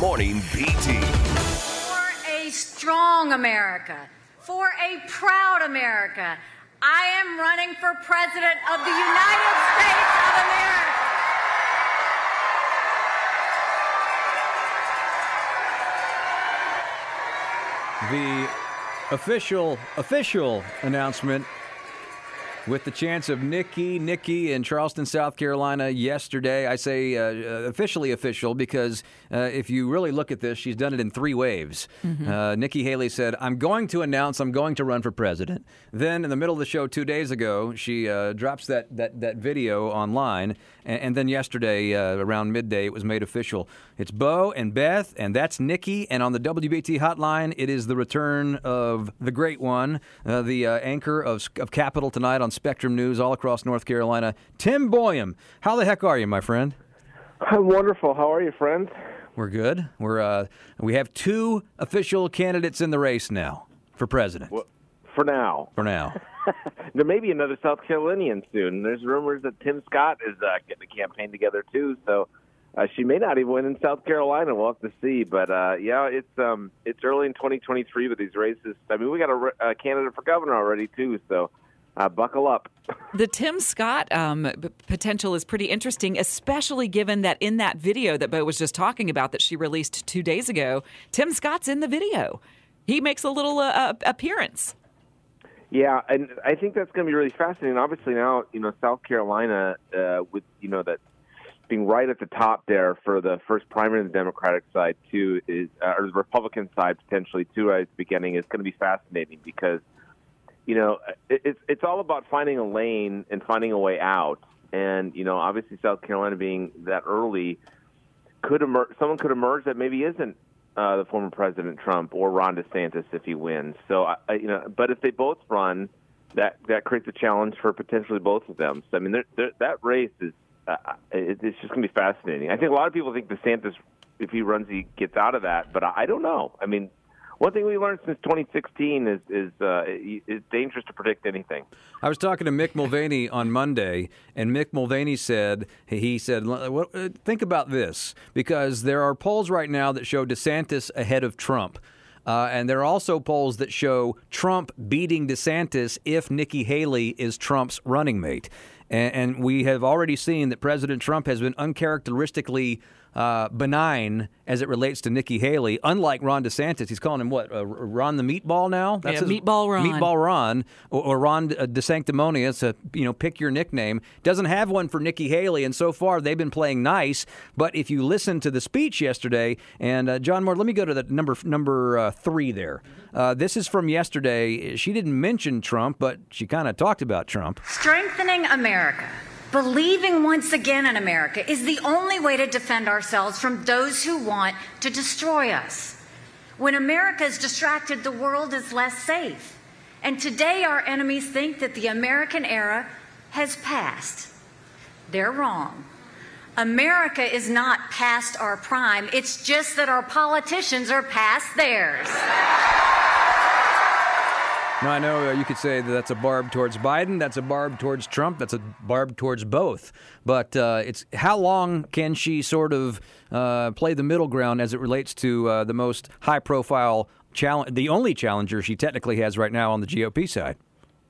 Good morning, PT. For a strong America, for a proud America, I am running for President of the United States of America. The official official announcement with the chance of Nikki, Nikki in Charleston, South Carolina yesterday. I say uh, officially official because uh, if you really look at this, she's done it in three waves. Mm-hmm. Uh, Nikki Haley said, I'm going to announce I'm going to run for president. Then, in the middle of the show two days ago, she uh, drops that, that, that video online. And, and then yesterday, uh, around midday, it was made official. It's Bo and Beth, and that's Nikki. And on the WBT hotline, it is the return of the great one, uh, the anchor of, of Capital Tonight on Spectrum News all across North Carolina, Tim Boyum. How the heck are you, my friend? I'm wonderful. How are you, friends? We're good. We're uh, we have two official candidates in the race now for president. Well, for now. For now. there may be another South Carolinian soon. There's rumors that Tim Scott is uh, getting a campaign together too. So uh, she may not even win in South Carolina. We'll have to see. But uh, yeah, it's um, it's early in 2023 with these races. I mean, we got a, a candidate for governor already too. So uh, buckle up. the Tim Scott um, potential is pretty interesting, especially given that in that video that Bo was just talking about that she released two days ago, Tim Scott's in the video. He makes a little uh, uh appearance. Yeah, and I think that's going to be really fascinating. Obviously, now you know South Carolina uh, with you know that being right at the top there for the first primary on the Democratic side too is uh, or the Republican side potentially too at the beginning is going to be fascinating because you know, it's it's all about finding a lane and finding a way out. And you know, obviously, South Carolina being that early could emerge. Someone could emerge that maybe isn't uh, the former President Trump or Ron DeSantis if he wins. So, I, you know, but if they both run, that that creates a challenge for potentially both of them. So, I mean, they're, they're, that race is uh, it, it's just going to be fascinating. I think a lot of people think DeSantis, if he runs, he gets out of that, but I, I don't know. I mean, one thing we learned since 2016 is is uh, it's dangerous to predict anything. I was talking to Mick Mulvaney on Monday, and Mick Mulvaney said he said uh, think about this because there are polls right now that show DeSantis ahead of Trump. Uh, and there are also polls that show Trump beating DeSantis if Nikki Haley is Trump's running mate. And, and we have already seen that President Trump has been uncharacteristically uh, benign as it relates to Nikki Haley. Unlike Ron DeSantis, he's calling him what? Uh, Ron the Meatball now? That's yeah, his, Meatball Ron. Meatball Ron or, or Ron uh, DeSanctimonious. Uh, you know, pick your nickname. Doesn't have one for Nikki Haley, and so far they've been playing nice. But if you listen to the speech yesterday, and uh, John Moore, let me go to the number number uh, three there. Uh, this is from yesterday. She didn't mention Trump, but she kind of talked about Trump. Strengthening America Believing once again in America is the only way to defend ourselves from those who want to destroy us. When America is distracted, the world is less safe. And today, our enemies think that the American era has passed. They're wrong. America is not past our prime, it's just that our politicians are past theirs. Now, I know uh, you could say that that's a barb towards Biden, that's a barb towards Trump, that's a barb towards both. But uh, it's how long can she sort of uh, play the middle ground as it relates to uh, the most high profile challenge, the only challenger she technically has right now on the GOP side?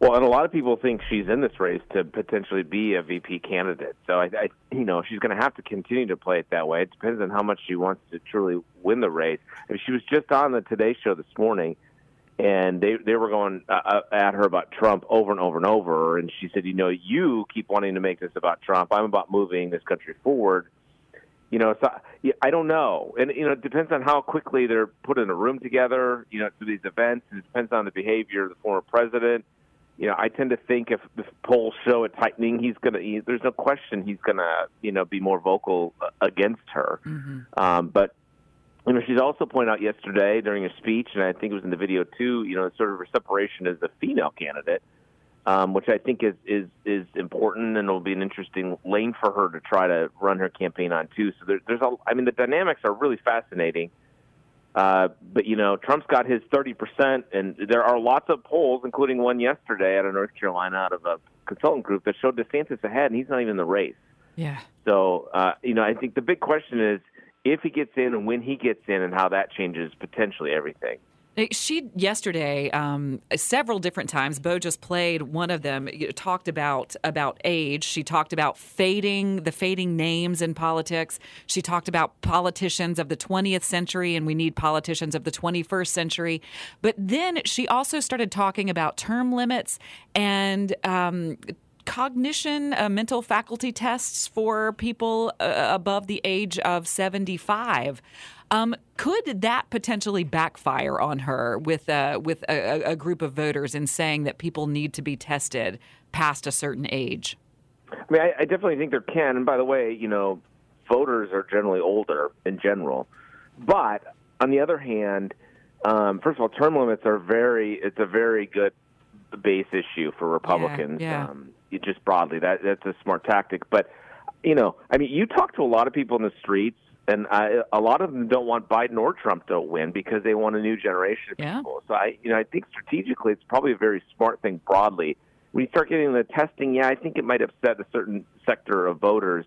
Well, and a lot of people think she's in this race to potentially be a VP candidate. So I, I you know, she's going to have to continue to play it that way. It depends on how much she wants to truly win the race. I mean, she was just on the Today Show this morning and they they were going uh, uh, at her about Trump over and over and over. And she said, you know, you keep wanting to make this about Trump. I'm about moving this country forward. You know, so I don't know, and you know, it depends on how quickly they're put in a room together. You know, to these events, and it depends on the behavior of the former president. You know, I tend to think if the polls show it tightening, he's gonna. He, there's no question he's gonna, you know, be more vocal uh, against her. Mm-hmm. Um, but you know, she's also pointed out yesterday during her speech, and I think it was in the video too. You know, sort of her separation as a female candidate, um, which I think is is is important, and will be an interesting lane for her to try to run her campaign on too. So there, there's a, I mean, the dynamics are really fascinating. Uh, but you know, Trump's got his 30 percent, and there are lots of polls, including one yesterday out of North Carolina, out of a consultant group that showed DeSantis ahead, and he's not even in the race. Yeah. So, uh, you know, I think the big question is if he gets in and when he gets in, and how that changes potentially everything. She yesterday, um, several different times. Bo just played one of them. Talked about about age. She talked about fading the fading names in politics. She talked about politicians of the 20th century, and we need politicians of the 21st century. But then she also started talking about term limits and. Um, cognition, uh, mental faculty tests for people uh, above the age of 75. Um, could that potentially backfire on her with uh, with a, a, group of voters in saying that people need to be tested past a certain age? I mean, I, I definitely think there can. And by the way, you know, voters are generally older in general. But on the other hand, um, first of all, term limits are very. It's a very good base issue for Republicans. Yeah, yeah. Um, just broadly, that that's a smart tactic. But you know, I mean, you talk to a lot of people in the streets and I, a lot of them don't want Biden or Trump to win because they want a new generation of yeah. people. So I, you know, I think strategically it's probably a very smart thing broadly. When you start getting the testing, yeah, I think it might upset a certain sector of voters.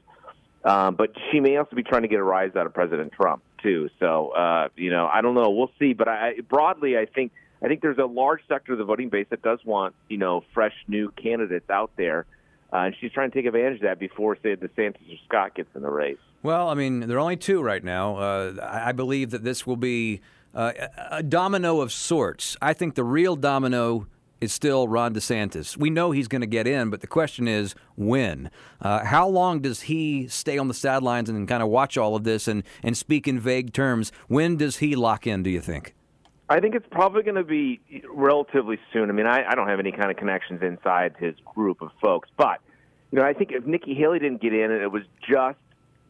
Um, but she may also be trying to get a rise out of President Trump too. So uh, you know, I don't know. We'll see. But I, broadly, I think I think there's a large sector of the voting base that does want you know fresh new candidates out there, uh, and she's trying to take advantage of that before say DeSantis or Scott gets in the race. Well, I mean, there are only two right now. Uh, I believe that this will be uh, a domino of sorts. I think the real domino is still Ron DeSantis. We know he's going to get in, but the question is when. Uh, how long does he stay on the sidelines and kind of watch all of this and, and speak in vague terms? When does he lock in, do you think? I think it's probably going to be relatively soon. I mean, I, I don't have any kind of connections inside his group of folks, but you know, I think if Nikki Haley didn't get in and it was just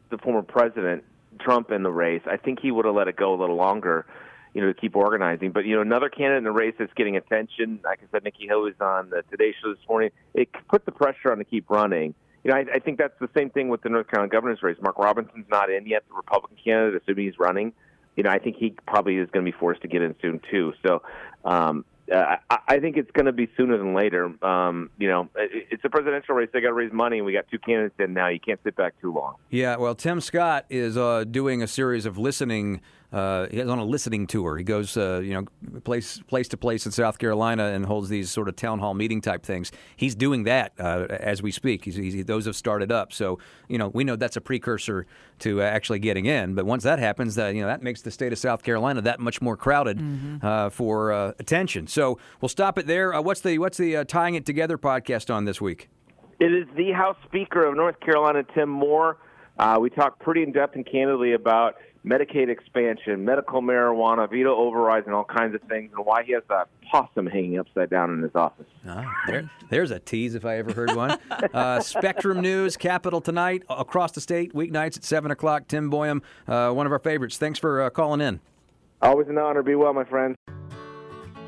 the former president, Trump, in the race, I think he would have let it go a little longer, you know, to keep organizing. But you know, another candidate in the race that's getting attention, like I said, Nikki Haley was on the Today Show this morning. It put the pressure on to keep running. You know, I, I think that's the same thing with the North Carolina governor's race. Mark Robinson's not in yet, the Republican candidate, assuming he's running. You know, I think he probably is going to be forced to get in soon too. So, um, uh, I think it's going to be sooner than later. Um, you know, it's a presidential race. They got to raise money, and we got two candidates in now. You can't sit back too long. Yeah, well, Tim Scott is uh, doing a series of listening uh, he's on a listening tour. He goes, uh, you know, place place to place in South Carolina and holds these sort of town hall meeting type things. He's doing that uh, as we speak. He's, he's, those have started up, so you know we know that's a precursor to uh, actually getting in. But once that happens, uh, you know that makes the state of South Carolina that much more crowded mm-hmm. Uh, for attention. So we'll stop it there. what's the what's the tying it together podcast on this week? It is the House Speaker of North Carolina, Tim Moore. we talked pretty in depth and candidly about Medicaid expansion, medical marijuana, veto overrides, and all kinds of things, and why he has that possum hanging upside down in his office. Ah, there, there's a tease if I ever heard one. uh, Spectrum News, Capital tonight, across the state, weeknights at 7 o'clock. Tim Boyum, uh, one of our favorites. Thanks for uh, calling in. Always an honor. Be well, my friend.